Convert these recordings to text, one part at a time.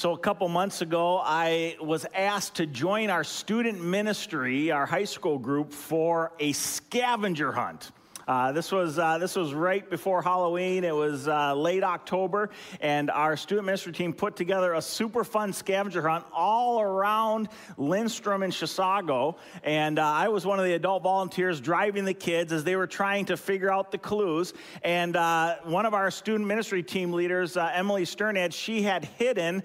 So, a couple months ago, I was asked to join our student ministry, our high school group, for a scavenger hunt. Uh, this was uh, this was right before Halloween. It was uh, late October, and our student ministry team put together a super fun scavenger hunt all around Lindstrom and Chisago. And uh, I was one of the adult volunteers driving the kids as they were trying to figure out the clues. And uh, one of our student ministry team leaders, uh, Emily Sternad, she had hidden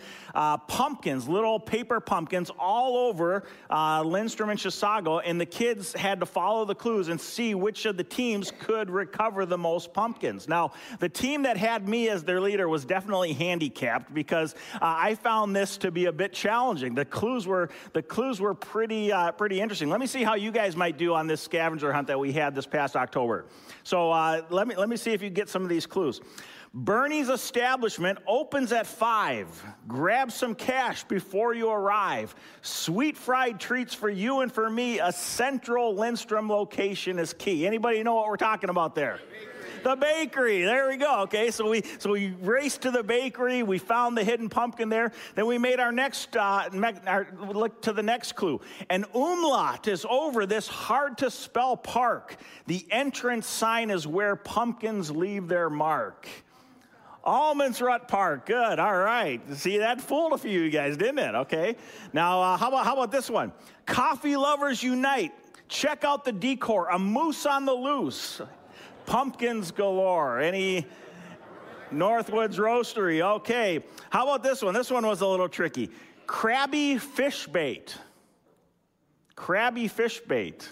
pumpkins, little paper pumpkins, all over Lindstrom and Chisago, and the kids had to follow the clues and see which of the teams could recover the most pumpkins. Now, the team that had me as their leader was definitely handicapped because uh, I found this to be a bit challenging. The clues were the clues were pretty uh, pretty interesting. Let me see how you guys might do on this scavenger hunt that we had this past October. So uh, let me let me see if you get some of these clues. Bernie's establishment opens at 5. Grab some cash before you arrive. Sweet fried treats for you and for me. A central Lindstrom location is key. Anybody know what we're talking about there? the bakery. There we go. Okay, so we so we raced to the bakery. We found the hidden pumpkin there. Then we made our next uh, our, look to the next clue. An umlaut is over this hard to spell park. The entrance sign is where pumpkins leave their mark. Allemansrätt Park. Good. All right. See, that fooled a few of you guys, didn't it? Okay. Now, uh, how, about, how about this one? Coffee lovers unite. Check out the decor. A moose on the loose. Pumpkins galore. Any Northwoods Roastery. Okay. How about this one? This one was a little tricky. Crabby fish bait. Crabby fish bait.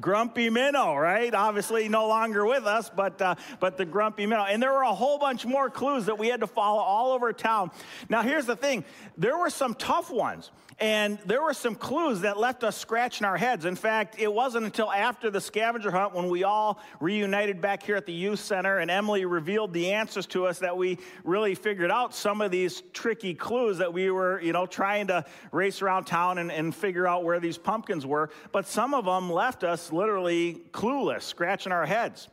Grumpy minnow, right? Obviously, no longer with us, but uh, but the grumpy minnow. And there were a whole bunch more clues that we had to follow all over town. Now, here's the thing: there were some tough ones. And there were some clues that left us scratching our heads. In fact, it wasn't until after the scavenger hunt when we all reunited back here at the youth center and Emily revealed the answers to us that we really figured out some of these tricky clues that we were, you know, trying to race around town and, and figure out where these pumpkins were. But some of them left us literally clueless, scratching our heads.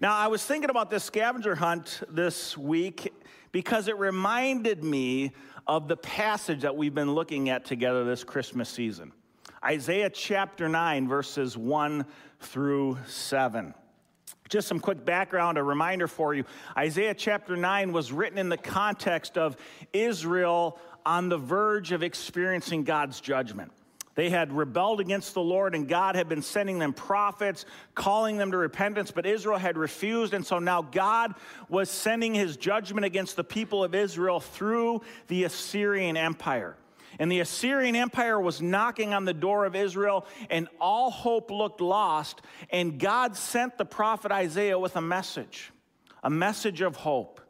Now, I was thinking about this scavenger hunt this week because it reminded me of the passage that we've been looking at together this Christmas season Isaiah chapter 9, verses 1 through 7. Just some quick background, a reminder for you. Isaiah chapter 9 was written in the context of Israel on the verge of experiencing God's judgment. They had rebelled against the Lord, and God had been sending them prophets, calling them to repentance, but Israel had refused. And so now God was sending his judgment against the people of Israel through the Assyrian Empire. And the Assyrian Empire was knocking on the door of Israel, and all hope looked lost. And God sent the prophet Isaiah with a message a message of hope.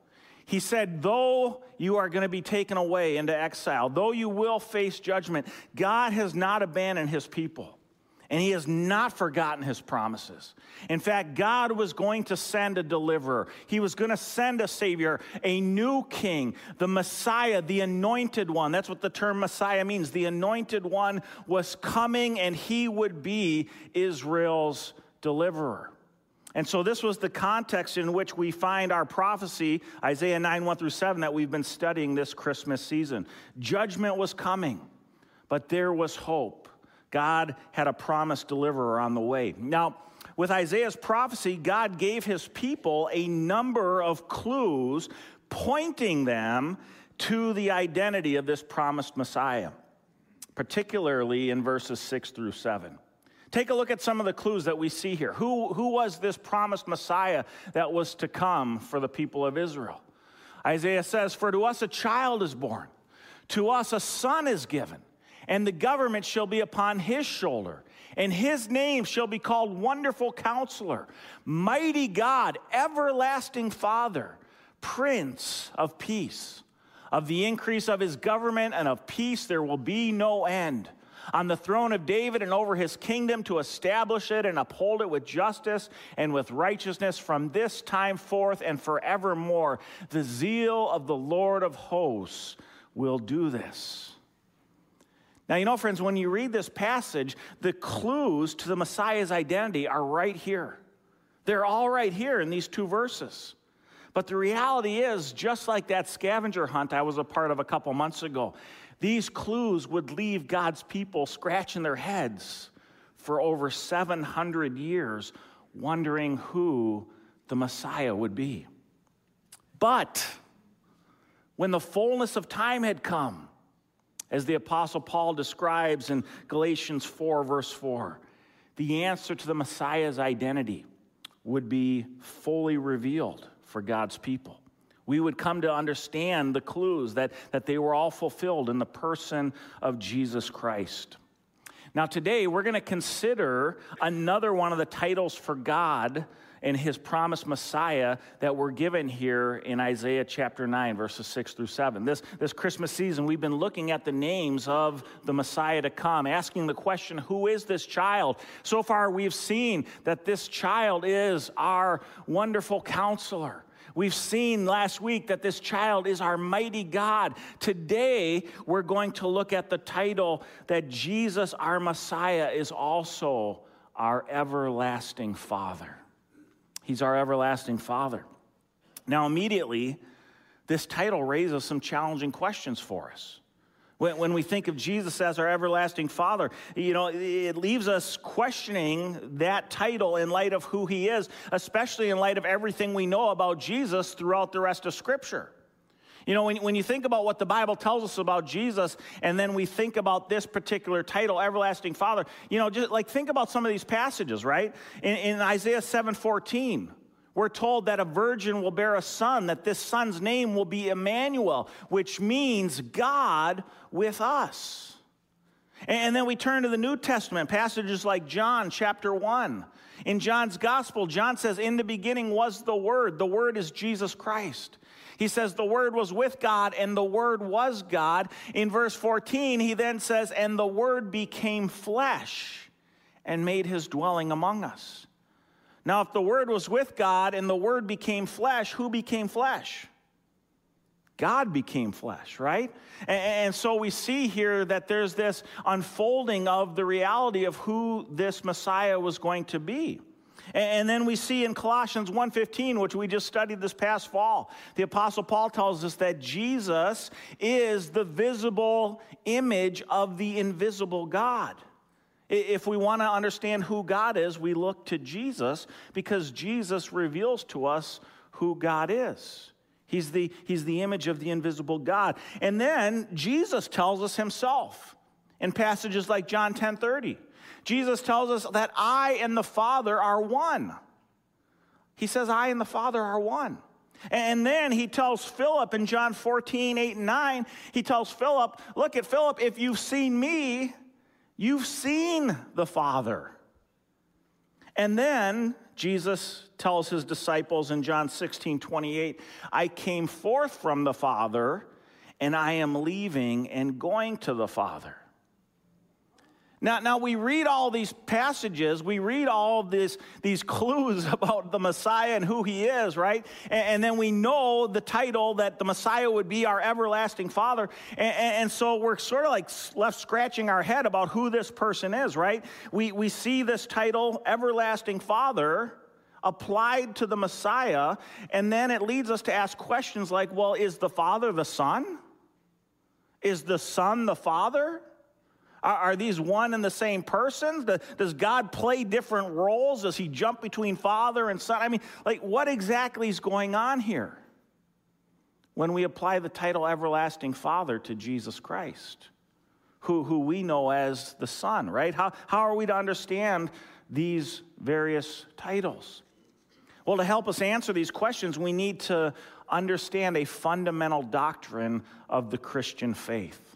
He said, Though you are going to be taken away into exile, though you will face judgment, God has not abandoned his people. And he has not forgotten his promises. In fact, God was going to send a deliverer. He was going to send a savior, a new king, the Messiah, the anointed one. That's what the term Messiah means. The anointed one was coming and he would be Israel's deliverer. And so, this was the context in which we find our prophecy, Isaiah 9, 1 through 7, that we've been studying this Christmas season. Judgment was coming, but there was hope. God had a promised deliverer on the way. Now, with Isaiah's prophecy, God gave his people a number of clues pointing them to the identity of this promised Messiah, particularly in verses 6 through 7. Take a look at some of the clues that we see here. Who, who was this promised Messiah that was to come for the people of Israel? Isaiah says, For to us a child is born, to us a son is given, and the government shall be upon his shoulder. And his name shall be called Wonderful Counselor, Mighty God, Everlasting Father, Prince of Peace. Of the increase of his government and of peace there will be no end on the throne of David and over his kingdom to establish it and uphold it with justice and with righteousness from this time forth and forevermore. The zeal of the Lord of hosts will do this. Now, you know, friends, when you read this passage, the clues to the Messiah's identity are right here. They're all right here in these two verses. But the reality is, just like that scavenger hunt I was a part of a couple months ago, these clues would leave God's people scratching their heads for over 700 years, wondering who the Messiah would be. But when the fullness of time had come, as the Apostle Paul describes in Galatians 4, verse 4, the answer to the Messiah's identity would be fully revealed for God's people. We would come to understand the clues that, that they were all fulfilled in the person of Jesus Christ. Now, today we're going to consider another one of the titles for God and his promised Messiah that were given here in Isaiah chapter 9, verses 6 through 7. This, this Christmas season, we've been looking at the names of the Messiah to come, asking the question, Who is this child? So far, we've seen that this child is our wonderful counselor. We've seen last week that this child is our mighty God. Today, we're going to look at the title that Jesus, our Messiah, is also our everlasting Father. He's our everlasting Father. Now, immediately, this title raises some challenging questions for us. When, we think of Jesus as our everlasting Father, you know, it leaves us questioning that title in light of who He is, especially in light of everything we know about Jesus throughout the rest of Scripture. You know, when, when you think about what the Bible tells us about Jesus, and then we think about this particular title, Everlasting Father, you know, just like think about some of these passages, right? In, in Isaiah 7 14, we're told that a virgin will bear a son, that this son's name will be Emmanuel, which means God with us. And then we turn to the New Testament, passages like John chapter 1. In John's gospel, John says, In the beginning was the Word. The Word is Jesus Christ. He says, The Word was with God, and the Word was God. In verse 14, he then says, And the Word became flesh and made his dwelling among us. Now, if the Word was with God and the Word became flesh, who became flesh? God became flesh, right? And, so we see here that there's this unfolding of the reality of who this Messiah was going to be. And then we see in Colossians 1:15, which we just studied this past fall, the apostle Paul tells us that Jesus is the visible image of the invisible God. If we want to understand who God is, we look to Jesus because Jesus reveals to us who God is. He's the, he's the image of the invisible God. And then Jesus tells us himself in passages like John 10 30. Jesus tells us that I and the Father are one. He says, I and the Father are one. And then he tells Philip in John 14, 8, and 9, he tells Philip, Look at Philip, if you've seen me, You've seen the Father. And then Jesus tells his disciples in John 16 28, I came forth from the Father, and I am leaving and going to the Father. Now, now we read all these passages, we read all this, these clues about the Messiah and who he is, right? And, and then we know the title that the Messiah would be our everlasting Father. And, and, so we're sort of like left scratching our head about who this person is, right? We, we see this title, Everlasting Father, applied to the Messiah, and then it leads us to ask questions like, well, is the Father the Son? Is the Son the Father? Are, these one and the same person? Does God play different roles? Does he jump between father and son? I mean, like, what exactly is going on here when we apply the title Everlasting Father to Jesus Christ, who, who we know as the Son, right? How, how are we to understand these various titles? Well, to help us answer these questions, we need to understand a fundamental doctrine of the Christian faith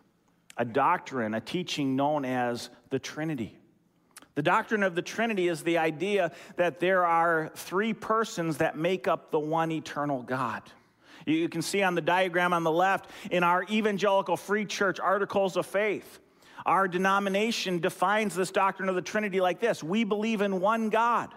a doctrine, a teaching known as the Trinity. The doctrine of the Trinity is the idea that there are three persons that make up the one eternal God. You can see on the diagram on the left in our evangelical free church articles of faith. Our denomination defines this doctrine of the Trinity like this We believe in one God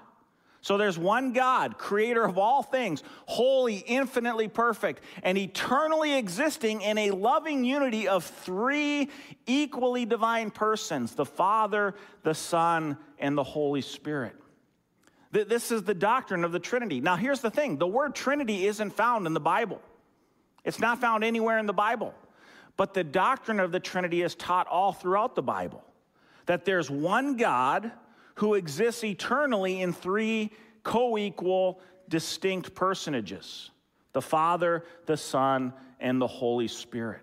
so there's one God, creator of all things, holy, infinitely perfect, and eternally existing in a loving unity of three equally divine persons the Father, the Son, and the Holy Spirit. This is the doctrine of the Trinity. Now, here's the thing the word Trinity isn't found in the Bible, it's not found anywhere in the Bible. But the doctrine of the Trinity is taught all throughout the Bible that there's one God who exists eternally in three co equal, distinct personages the Father, the Son, and the Holy Spirit.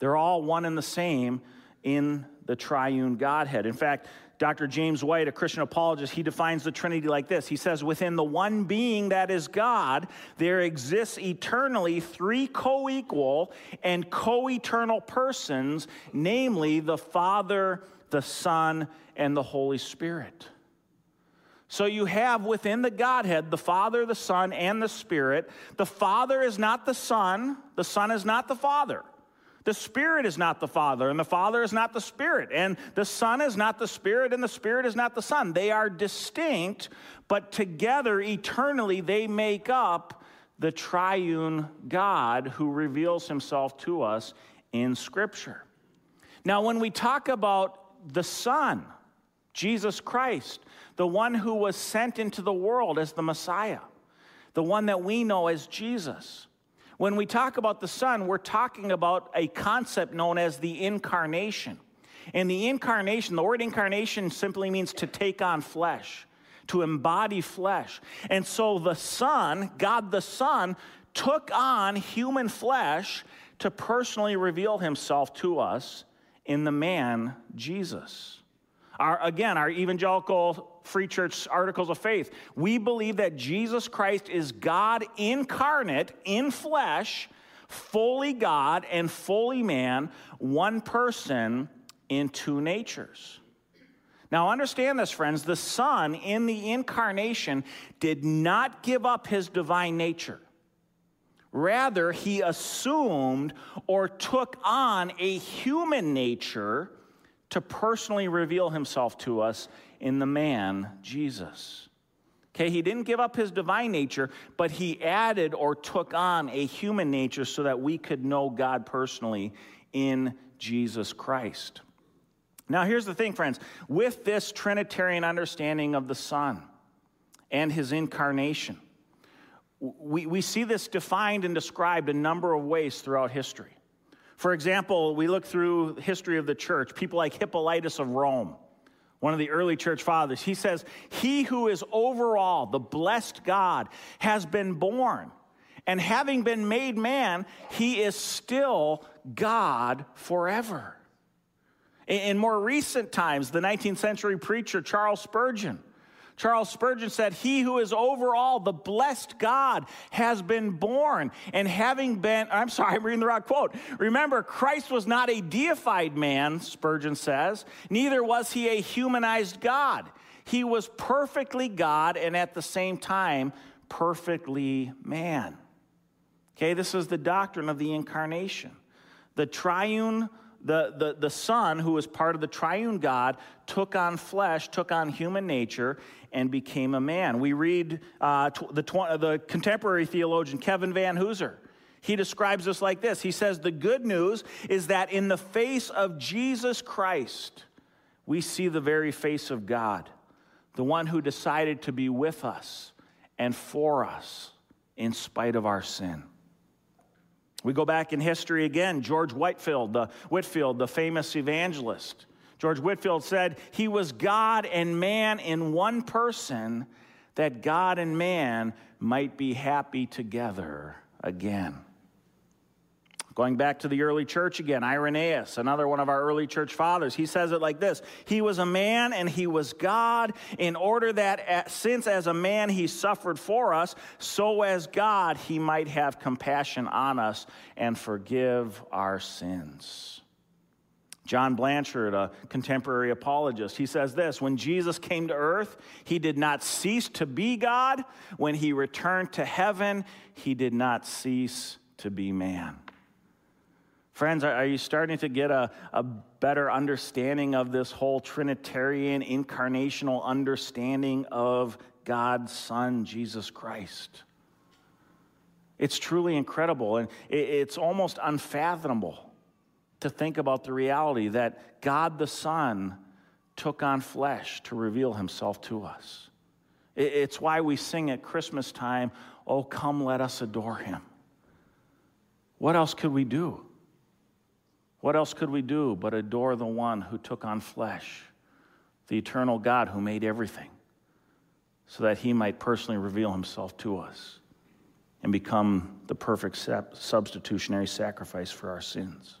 They're all one and the same in the triune Godhead. In fact, Dr. James White, a Christian apologist, he defines the Trinity like this. He says, Within the one being that is God, there exists eternally three co equal and co eternal persons, namely the Father, the Son, and the Holy Spirit. So you have within the Godhead the Father, the Son, and the Spirit. The Father is not the Son, the Son is not the Father. The Spirit is not the Father, and the Father is not the Spirit, and the Son is not the Spirit, and the Spirit is not the Son. They are distinct, but together, eternally, they make up the triune God who reveals himself to us in Scripture. Now, when we talk about the Son, Jesus Christ, the one who was sent into the world as the Messiah, the one that we know as Jesus. When we talk about the Son, we're talking about a concept known as the incarnation. And the incarnation, the word incarnation simply means to take on flesh, to embody flesh. And so the Son, God the Son, took on human flesh to personally reveal himself to us in the man Jesus. Our, again, our evangelical Free Church Articles of Faith. We believe that Jesus Christ is God incarnate in flesh, fully God and fully man, one person in two natures. Now, understand this, friends. The Son in the incarnation did not give up his divine nature. Rather, he assumed or took on a human nature to personally reveal himself to us in the man, Jesus. Okay, he didn't give up his divine nature, but he added or took on a human nature so that we could know God personally in Jesus Christ. Now, here's the thing, friends. With this Trinitarian understanding of the Son and his incarnation, we, we see this defined and described a number of ways throughout history. For example, we look through history of the church, people like Hippolytus of Rome one of the early church fathers, he says, He who is over all, the blessed God, has been born. And having been made man, he is still God forever. In more recent times, the 19th century preacher Charles Spurgeon Charles Spurgeon said, He who is over all, the blessed God, has been born. And having been, I'm sorry, I'm reading the wrong quote. Remember, Christ was not a deified man, Spurgeon says, neither was he a humanized God. He was perfectly God and at the same time perfectly man. Okay, this is the doctrine of the incarnation. The triune the, the, the Son, who was part of the triune God, took on flesh, took on human nature, and became a man. We read uh, the, the contemporary theologian Kevin Vanhoozer. He describes this like this He says, The good news is that in the face of Jesus Christ, we see the very face of God, the one who decided to be with us and for us in spite of our sin. We go back in history again. George Whitefield, the, Whitfield, the famous evangelist. George Whitfield said he was God and man in one person, that God and man might be happy together again. Going back to the early church again, Irenaeus, another one of our early church fathers, he says it like this He was a man and he was God, in order that since as a man he suffered for us, so as God he might have compassion on us and forgive our sins. John Blanchard, a contemporary apologist, he says this When Jesus came to earth, he did not cease to be God. When he returned to heaven, he did not cease to be man. Friends, are you starting to get a, a better understanding of this whole Trinitarian incarnational understanding of God's Son, Jesus Christ? It's truly incredible, and it's almost unfathomable to think about the reality that God the Son took on flesh to reveal himself to us. It's why we sing at Christmas time, Oh, come, let us adore him. What else could we do? What else could we do but adore the one who took on flesh, the eternal God who made everything, so that he might personally reveal himself to us and become the perfect substitutionary sacrifice for our sins?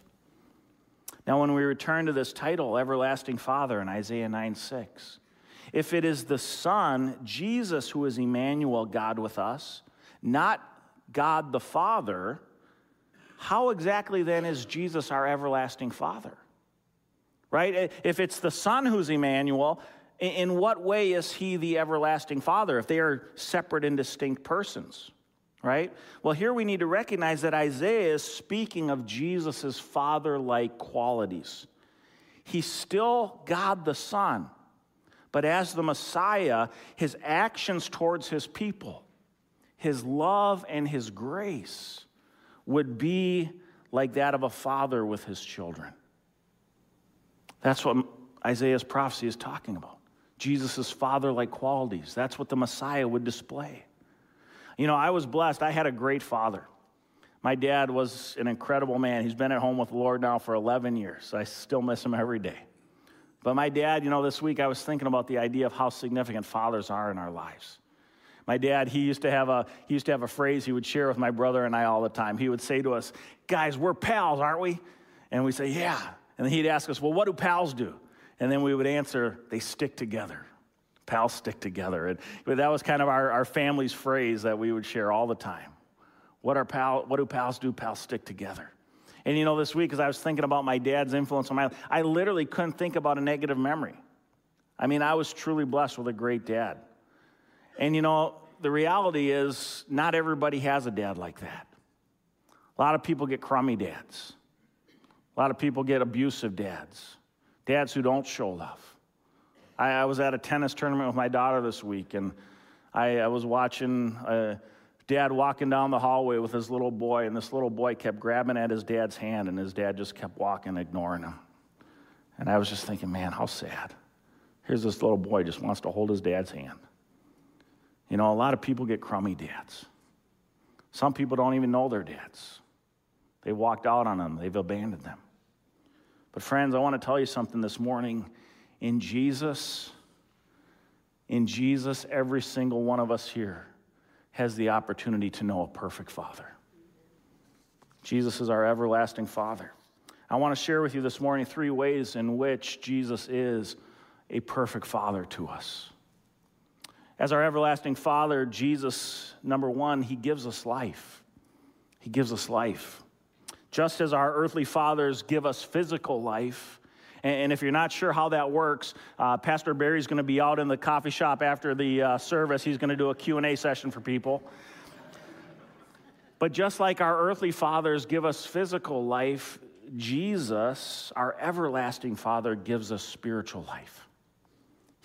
Now, when we return to this title, Everlasting Father, in Isaiah 9 6, if it is the Son, Jesus, who is Emmanuel, God with us, not God the Father, how exactly then is Jesus our everlasting Father? Right? If it's the Son who's Emmanuel, in what way is he the everlasting Father if they are separate and distinct persons? Right? Well, here we need to recognize that Isaiah is speaking of Jesus' father like qualities. He's still God the Son, but as the Messiah, his actions towards his people, his love and his grace would be like that of a father with his children. That's what Isaiah's prophecy is talking about. Jesus' father like qualities. That's what the Messiah would display. You know, I was blessed. I had a great father. My dad was an incredible man. He's been at home with the Lord now for 11 years. I still miss him every day. But my dad, you know, this week I was thinking about the idea of how significant fathers are in our lives. My dad, he used to have a he used to have a phrase he would share with my brother and I all the time. He would say to us, "Guys, we're pals, aren't we?" And we say, "Yeah." And then he'd ask us, "Well, what do pals do?" And then we would answer, "They stick together." Pals stick together. And that was kind of our, our family's phrase that we would share all the time. What are pal, what do pals do? Pals stick together. And you know, this week, as I was thinking about my dad's influence on my life, I literally couldn't think about a negative memory. I mean, I was truly blessed with a great dad. And you know, the reality is, not everybody has a dad like that. A lot of people get crummy dads. A lot of people get abusive dads, dads who don't show love. I, I was at a tennis tournament with my daughter this week, and I, I was watching a dad walking down the hallway with his little boy, and this little boy kept grabbing at his dad's hand, and his dad just kept walking, ignoring him. And I was just thinking, man, how sad. Here's this little boy just wants to hold his dad's hand. You know, a lot of people get crummy dads. Some people don't even know their dads. They walked out on them, they've abandoned them. But, friends, I want to tell you something this morning. In Jesus, in Jesus, every single one of us here has the opportunity to know a perfect Father. Jesus is our everlasting Father. I want to share with you this morning three ways in which Jesus is a perfect Father to us. As our everlasting Father, Jesus, number one, He gives us life. He gives us life. Just as our earthly fathers give us physical life, and if you're not sure how that works, uh, Pastor Barry's going to be out in the coffee shop after the uh, service. He's going to do a Q&A session for people. But just like our earthly fathers give us physical life, Jesus, our everlasting Father, gives us spiritual life.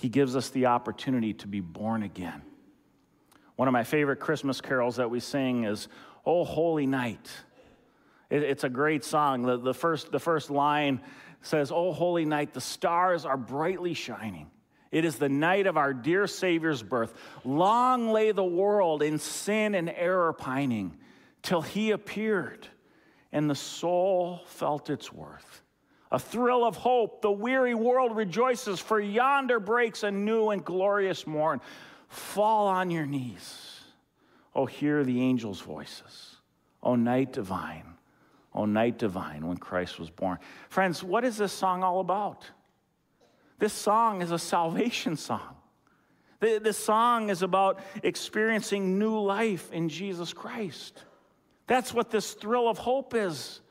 He gives us the opportunity to be born again. One of my favorite Christmas carols that we sing is, Oh, Holy Night. it's a great song. The, the, first, the first line says, Oh, holy night, the stars are brightly shining. It is the night of our dear Savior's birth. Long lay the world in sin and error pining till he appeared, and the soul felt its worth a thrill of hope. The weary world rejoices, for yonder breaks a new and glorious morn. Fall on your knees. Oh, hear the angels' voices. Oh, night divine. Oh, night divine when Christ was born. Friends, what is this song all about? This song is a salvation song. This song is about experiencing new life in Jesus Christ. That's what this thrill of hope is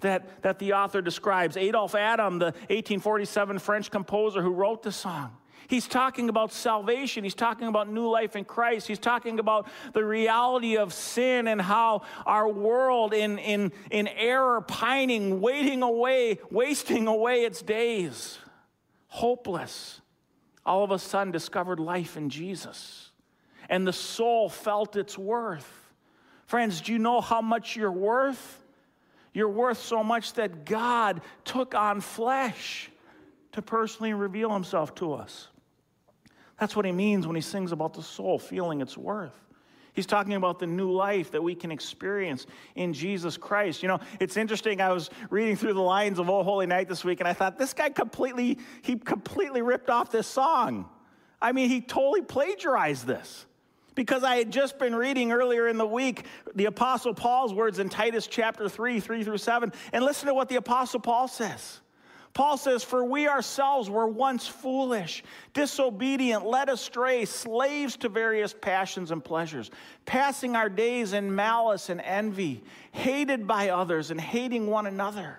that, that the author describes. Adolphe Adam, the 1847 French composer who wrote the song, he's talking about salvation. He's talking about new life in Christ. He's talking about the reality of sin and how our world in, in, in error, pining, waiting away, wasting away its days, hopeless, all of a sudden discovered life in Jesus. And the soul felt its worth. Friends, do you know how much you're worth? You're worth so much that God took on flesh to personally reveal himself to us. That's what he means when he sings about the soul feeling its worth. He's talking about the new life that we can experience in Jesus Christ. You know, it's interesting. I was reading through the lines of Oh Holy Night this week, and I thought this guy completely, he completely ripped off this song. I mean, he totally plagiarized this. Because I had just been reading earlier in the week the Apostle Paul's words in Titus chapter 3, 3 through 7. And listen to what the Apostle Paul says. Paul says, For we ourselves were once foolish, disobedient, led astray, slaves to various passions and pleasures, passing our days in malice and envy, hated by others and hating one another.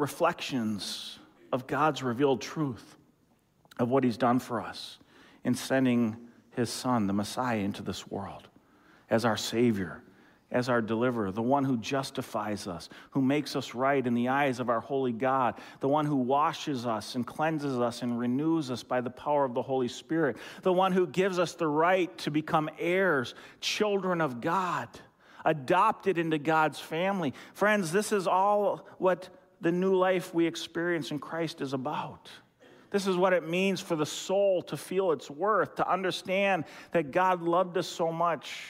reflections of God's revealed truth of what he's done for us in sending his son, the Messiah, into this world as our Savior as our deliverer, the one who justifies us, who makes us right in the eyes of our holy God, the one who washes us and cleanses us and renews us by the power of the Holy Spirit, the one who gives us the right to become heirs, children of God, adopted into God's family. Friends, this is all what the new life we experience in Christ is about. This is what it means for the soul to feel its worth, to understand that God loved us so much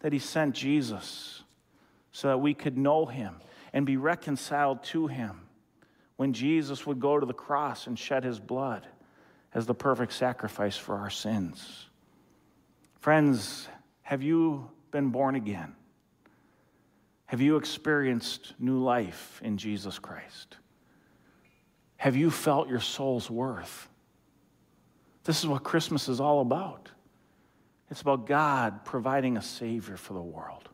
that he sent Jesus so that we could know him and be reconciled to him when Jesus would go to the cross and shed his blood as the perfect sacrifice for our sins. Friends, have you been born again? Have you experienced new life in Jesus Christ? Have you felt your soul's worth? This is what Christmas is all about. It's about God providing a Savior for the world.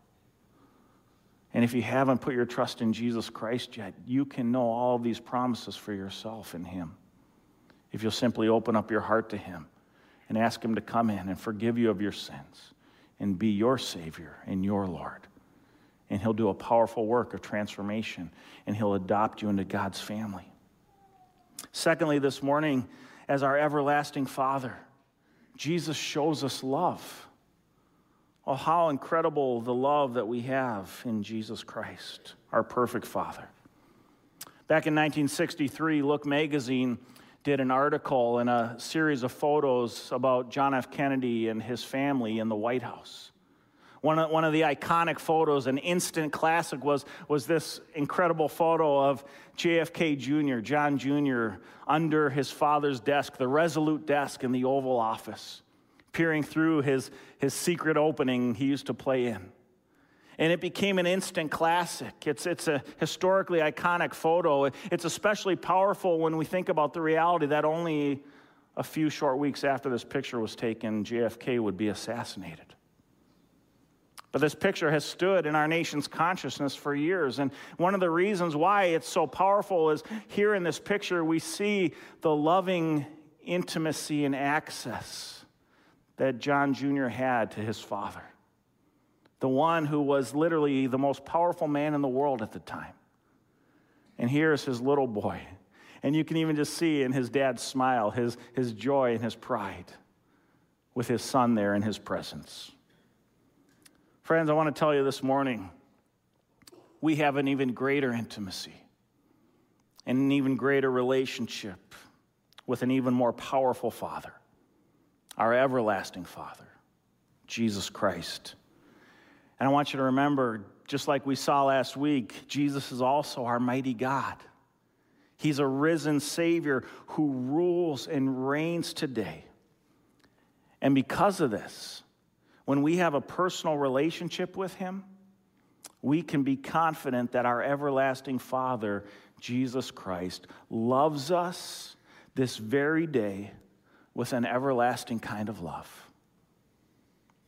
And if you haven't put your trust in Jesus Christ yet, you can know all of these promises for yourself in Him. If you'll simply open up your heart to Him and ask Him to come in and forgive you of your sins and be your Savior and your Lord. And He'll do a powerful work of transformation and He'll adopt you into God's family. Secondly, this morning, as our everlasting Father, Jesus shows us love. Oh, how incredible the love that we have in Jesus Christ, our perfect Father. Back in 1963, Look magazine did an article and a series of photos about John F. Kennedy and his family in the White House. One of, one of the iconic photos, an instant classic, was, was this incredible photo of JFK Jr., John Jr., under his father's desk, the resolute desk in the Oval Office, peering through his, his secret opening he used to play in. And it became an instant classic. It's, it's a historically iconic photo. It's especially powerful when we think about the reality that only a few short weeks after this picture was taken, JFK would be assassinated. But this picture has stood in our nation's consciousness for years. And one of the reasons why it's so powerful is here in this picture, we see the loving intimacy and access that John Jr. had to his father, the one who was literally the most powerful man in the world at the time. And here's his little boy. And you can even just see in his dad's smile his, his joy and his pride with his son there in his presence. Friends, I want to tell you this morning we have an even greater intimacy and an even greater relationship with an even more powerful Father, our everlasting Father, Jesus Christ. And I want you to remember, just like we saw last week, Jesus is also our mighty God. He's a risen Savior who rules and reigns today. And because of this, when we have a personal relationship with Him, we can be confident that our everlasting Father, Jesus Christ, loves us this very day with an everlasting kind of love.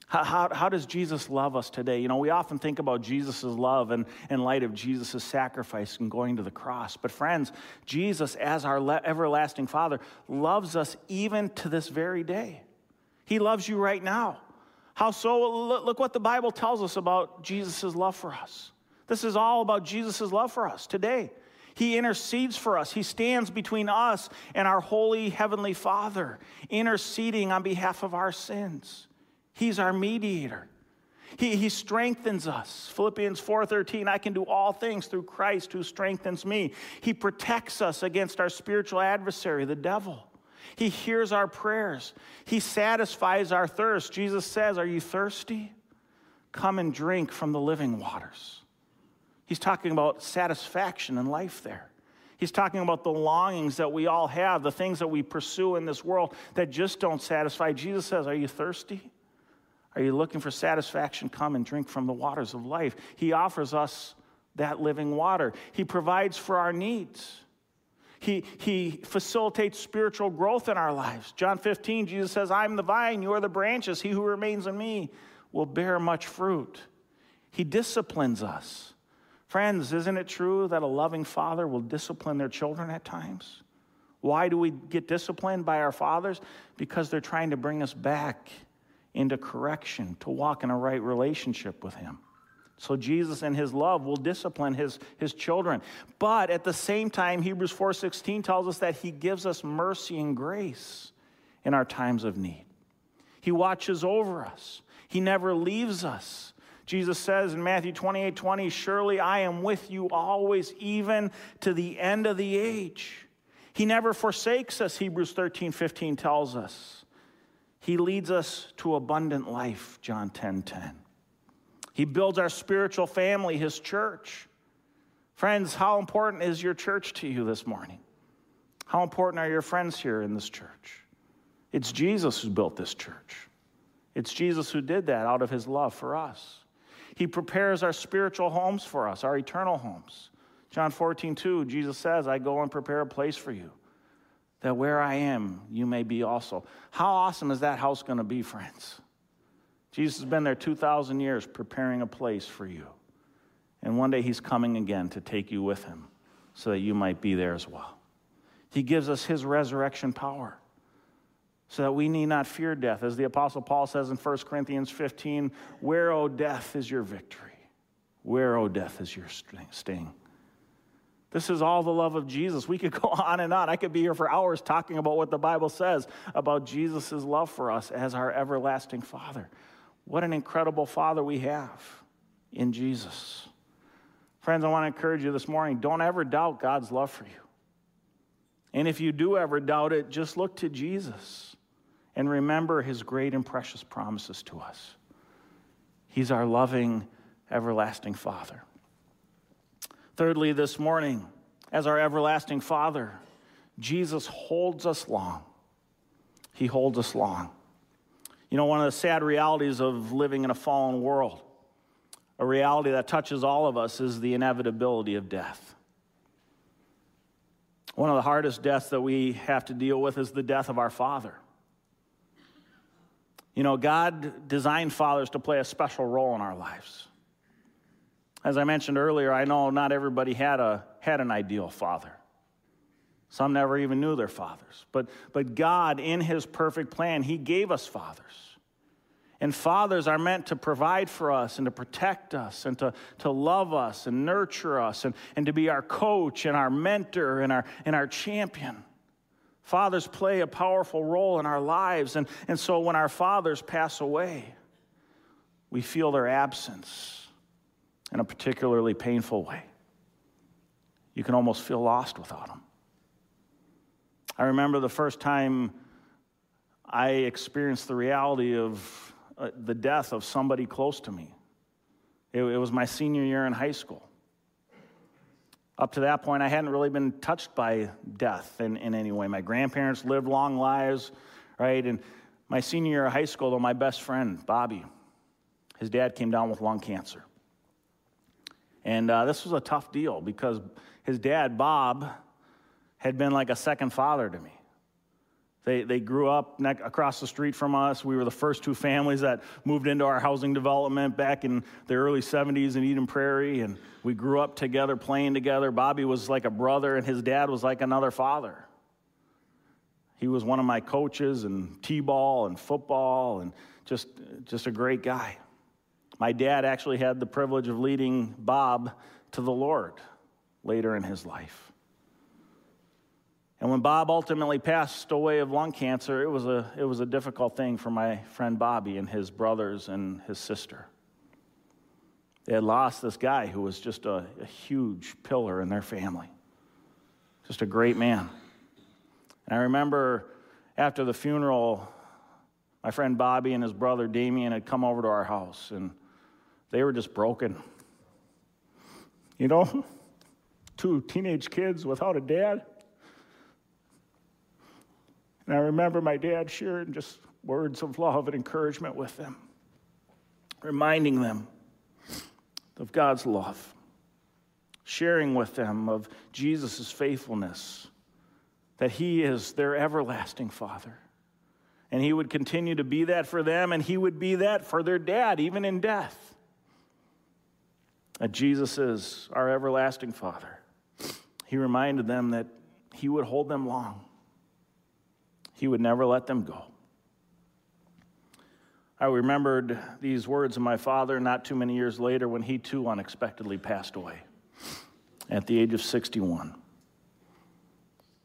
How, how, how, does Jesus love us today? You know, we often think about Jesus' love and in light of Jesus' sacrifice and going to the cross. But, friends, Jesus, as our le- everlasting Father, loves us even to this very day. He loves you right now. How so? Look what the Bible tells us about Jesus' love for us. This is all about Jesus' love for us today. He intercedes for us. He stands between us and our holy heavenly Father, interceding on behalf of our sins. He's our mediator. He, he strengthens us. Philippians 4:13, I can do all things through Christ who strengthens me. He protects us against our spiritual adversary, the devil. He hears our prayers. He satisfies our thirst. Jesus says, Are you thirsty? Come and drink from the living waters. He's talking about satisfaction in life there. He's talking about the longings that we all have, the things that we pursue in this world that just don't satisfy. Jesus says, Are you thirsty? Are you looking for satisfaction? Come and drink from the waters of life. He offers us that living water. He provides for our needs. He, he facilitates spiritual growth in our lives. John 15, Jesus says, I'm the vine, you are the branches. He who remains in me will bear much fruit. He disciplines us. Friends, isn't it true that a loving father will discipline their children at times? Why do we get disciplined by our fathers? Because they're trying to bring us back into correction, to walk in a right relationship with Him. So Jesus in his love will discipline his, his children. But at the same time, Hebrews 4:16 tells us that he gives us mercy and grace in our times of need. He watches over us. He never leaves us. Jesus says in Matthew 28 20, Surely I am with you always, even to the end of the age. He never forsakes us, Hebrews 13 15 tells us. He leads us to abundant life, John 10 10. He builds our spiritual family, his church. Friends, how important is your church to you this morning? How important are your friends here in this church? It's Jesus who built this church. It's Jesus who did that out of his love for us. He prepares our spiritual homes for us, our eternal homes. John 14, 2, Jesus says, I go and prepare a place for you, that where I am, you may be also. How awesome is that house going to be, friends? Jesus has been there 2,000 years preparing a place for you. And one day he's coming again to take you with him so that you might be there as well. He gives us his resurrection power so that we need not fear death. As the Apostle Paul says in 1 Corinthians 15, Where, O death, is your victory? Where, O death, is your sting? This is all the love of Jesus. We could go on and on. I could be here for hours talking about what the Bible says about Jesus' love for us as our everlasting Father. What an incredible Father we have in Jesus. Friends, I want to encourage you this morning don't ever doubt God's love for you. And if you do ever doubt it, just look to Jesus and remember his great and precious promises to us. He's our loving, everlasting Father. Thirdly, this morning, as our everlasting Father, Jesus holds us long. He holds us long. You know, one of the sad realities of living in a fallen world, a reality that touches all of us, is the inevitability of death. One of the hardest deaths that we have to deal with is the death of our Father. You know, God designed fathers to play a special role in our lives. As I mentioned earlier, I know not everybody had, a, had an ideal father. Some never even knew their fathers. But, but God, in His perfect plan, He gave us fathers. And fathers are meant to provide for us and to protect us and to, to love us and nurture us and, and to be our coach and our mentor and our, and our champion. Fathers play a powerful role in our lives. And, and so when our fathers pass away, we feel their absence in a particularly painful way. You can almost feel lost without them. I remember the first time I experienced the reality of uh, the death of somebody close to me. It, it was my senior year in high school. Up to that point, I hadn't really been touched by death in, in any way. My grandparents lived long lives, right? And my senior year of high school, though, my best friend, Bobby, his dad came down with lung cancer. And uh, this was a tough deal because his dad, Bob, had been like a second father to me. They, they grew up across the street from us. We were the first two families that moved into our housing development back in the early 70s in Eden Prairie. And we grew up together, playing together. Bobby was like a brother, and his dad was like another father. He was one of my coaches in T ball and football and just, just a great guy. My dad actually had the privilege of leading Bob to the Lord later in his life. And when Bob ultimately passed away of lung cancer, it was a, it was a difficult thing for my friend Bobby and his brothers and his sister. They had lost this guy who was just a, a huge pillar in their family, just a great man. And I remember after the funeral, my friend Bobby and his brother Damien had come over to our house, and they were just broken. You know, two teenage kids without a dad. And I remember my dad sharing just words of love and encouragement with them, reminding them of God's love, sharing with them of Jesus' faithfulness, that He is their everlasting Father. And He would continue to be that for them, and He would be that for their dad, even in death. That Jesus is our everlasting Father. He reminded them that He would hold them long, He would never let them go. I remembered these words of my father not too many years later when he too unexpectedly passed away at the age of 61.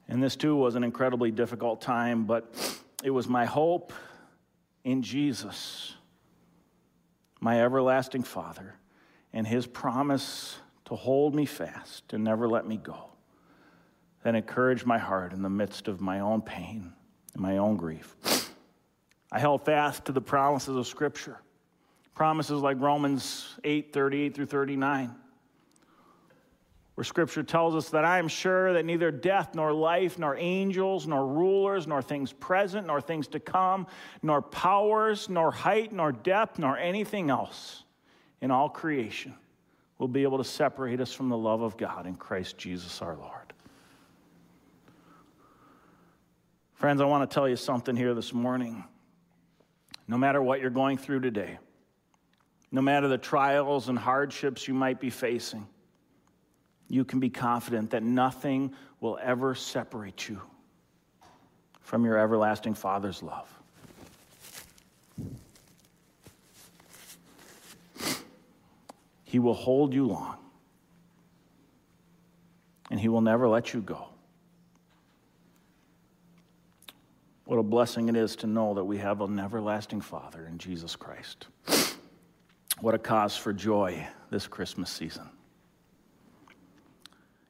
And this too was an incredibly difficult time, but it was my hope in Jesus, my everlasting Father, and his promise to hold me fast and never let me go that encouraged my heart in the midst of my own pain and my own grief. I held fast to the promises of Scripture, promises like Romans 8 38 through 39, where Scripture tells us that I am sure that neither death, nor life, nor angels, nor rulers, nor things present, nor things to come, nor powers, nor height, nor depth, nor anything else in all creation will be able to separate us from the love of God in Christ Jesus our Lord. Friends, I want to tell you something here this morning no matter what you're going through today, no matter the trials and hardships you might be facing, you can be confident that nothing will ever separate you from your everlasting Father's love. He will hold you long, and He will never let you go. What a blessing it is to know that we have an everlasting Father in Jesus Christ. What a cause for joy this Christmas season.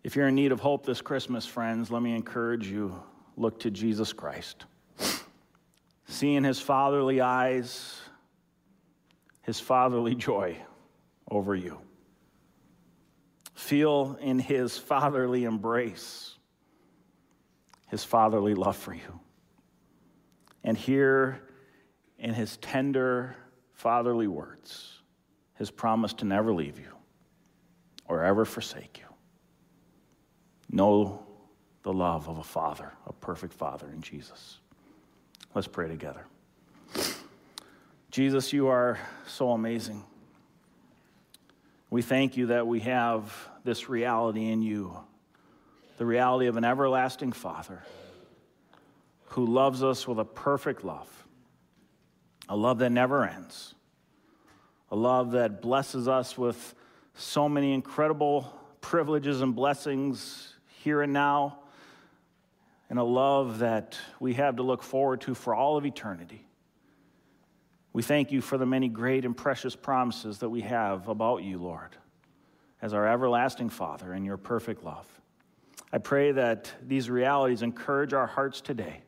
If you're in need of hope this Christmas, friends, let me encourage you look to Jesus Christ. See in his fatherly eyes, his fatherly joy over you. Feel in his fatherly embrace, his fatherly love for you and hear in his tender, fatherly words his promise to never leave you or ever forsake you. Know the love of a father, a perfect father in Jesus. Let's pray together. Jesus, you are so amazing. We thank you that we have this reality in you the reality of an everlasting Father who loves us with a perfect love, a love that never ends, a love that blesses us with so many incredible privileges and blessings here and now, and a love that we have to look forward to for all of eternity. We thank you for the many great and precious promises that we have about you, Lord, as our everlasting Father and your perfect love. I pray that these realities encourage our hearts today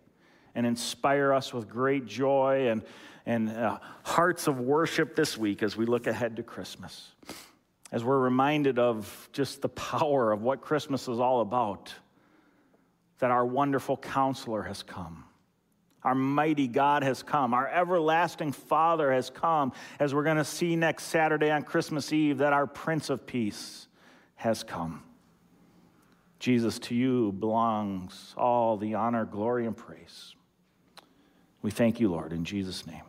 and inspire us with great joy and, and uh, hearts of worship this week as we look ahead to Christmas. As we're reminded of just the power of what Christmas is all about, that our wonderful counselor has come. Our mighty God has come. Our everlasting Father has come, as we're going to see next Saturday on Christmas Eve, that our Prince of Peace has come. Jesus, to you belongs all the honor, glory, and praise. We thank you, Lord, in Jesus' name.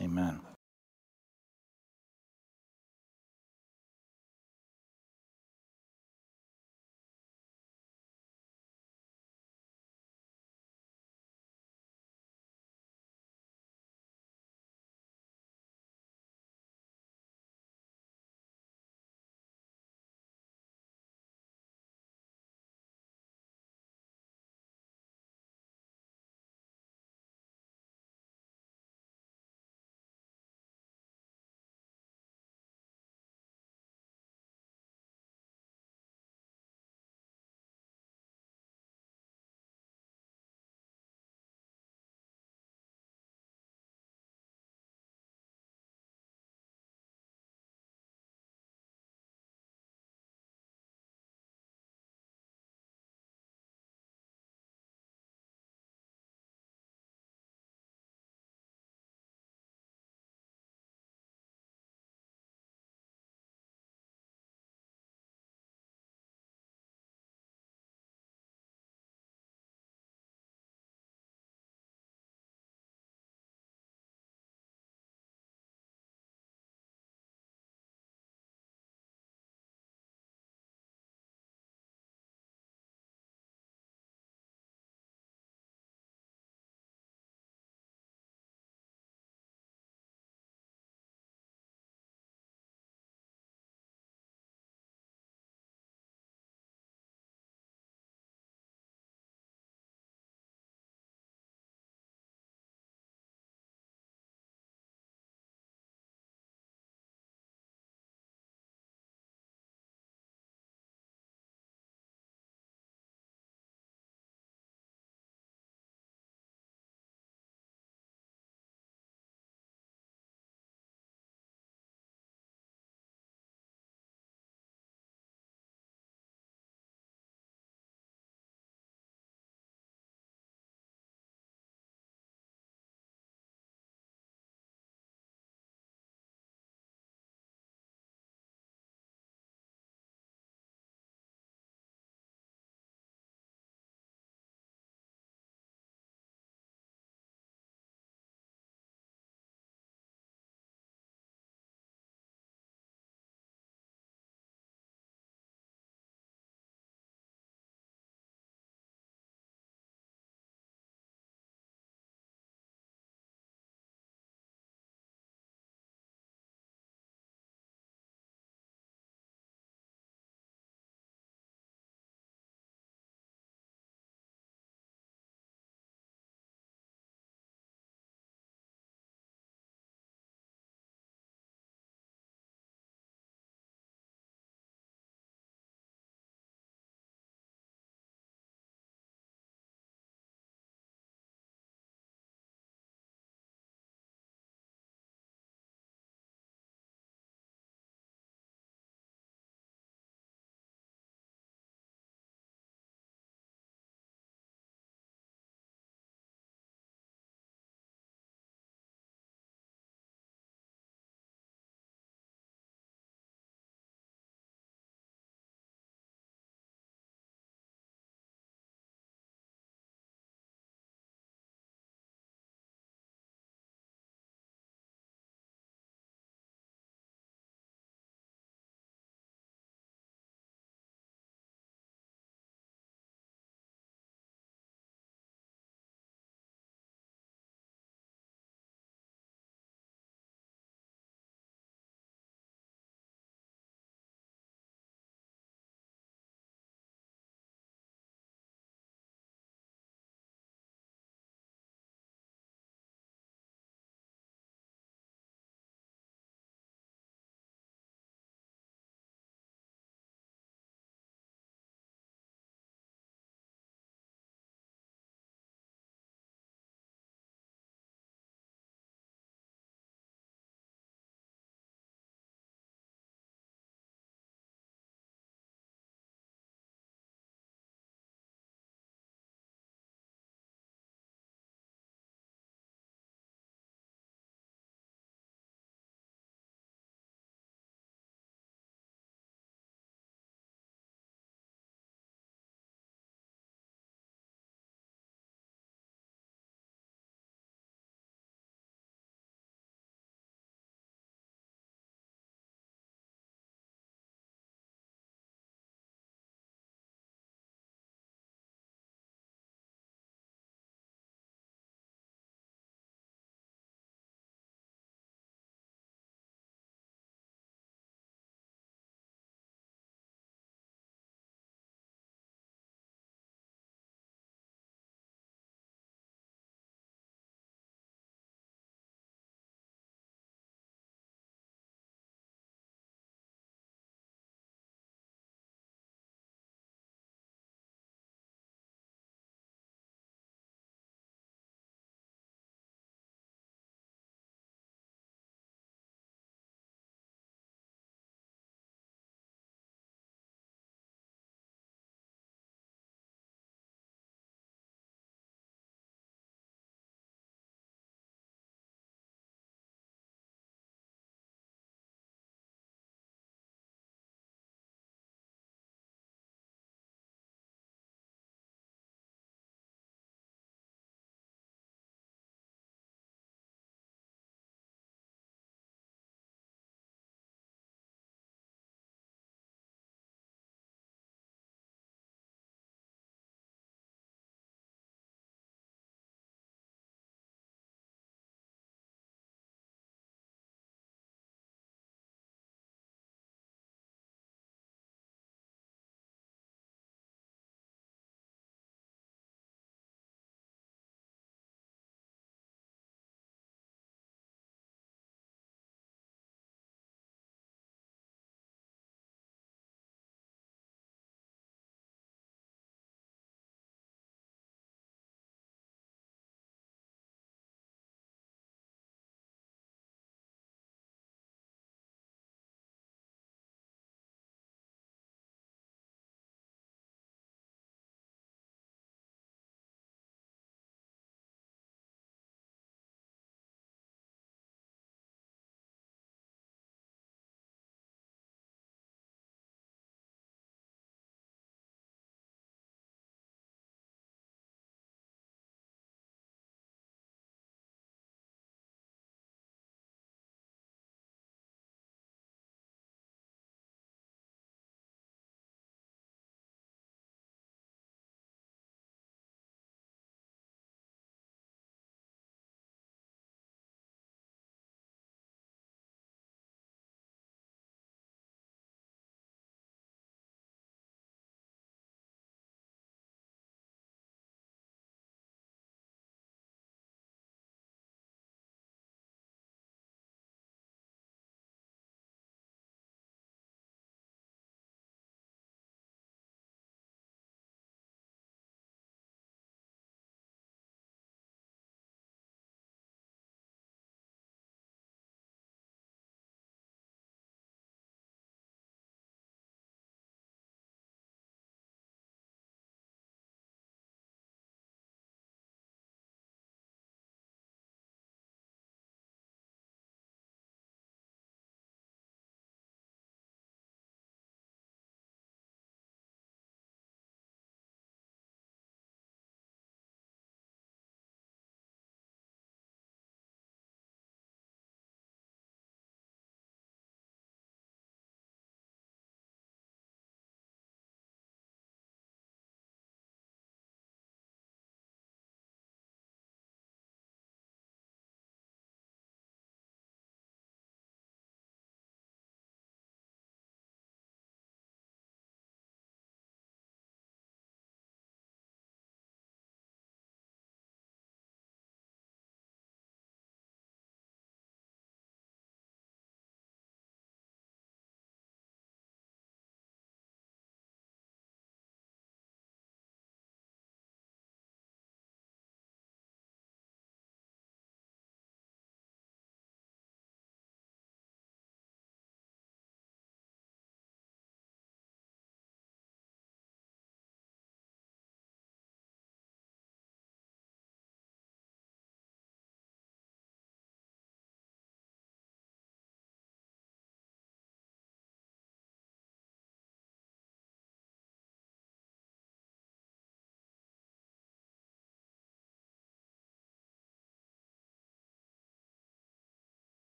Amen.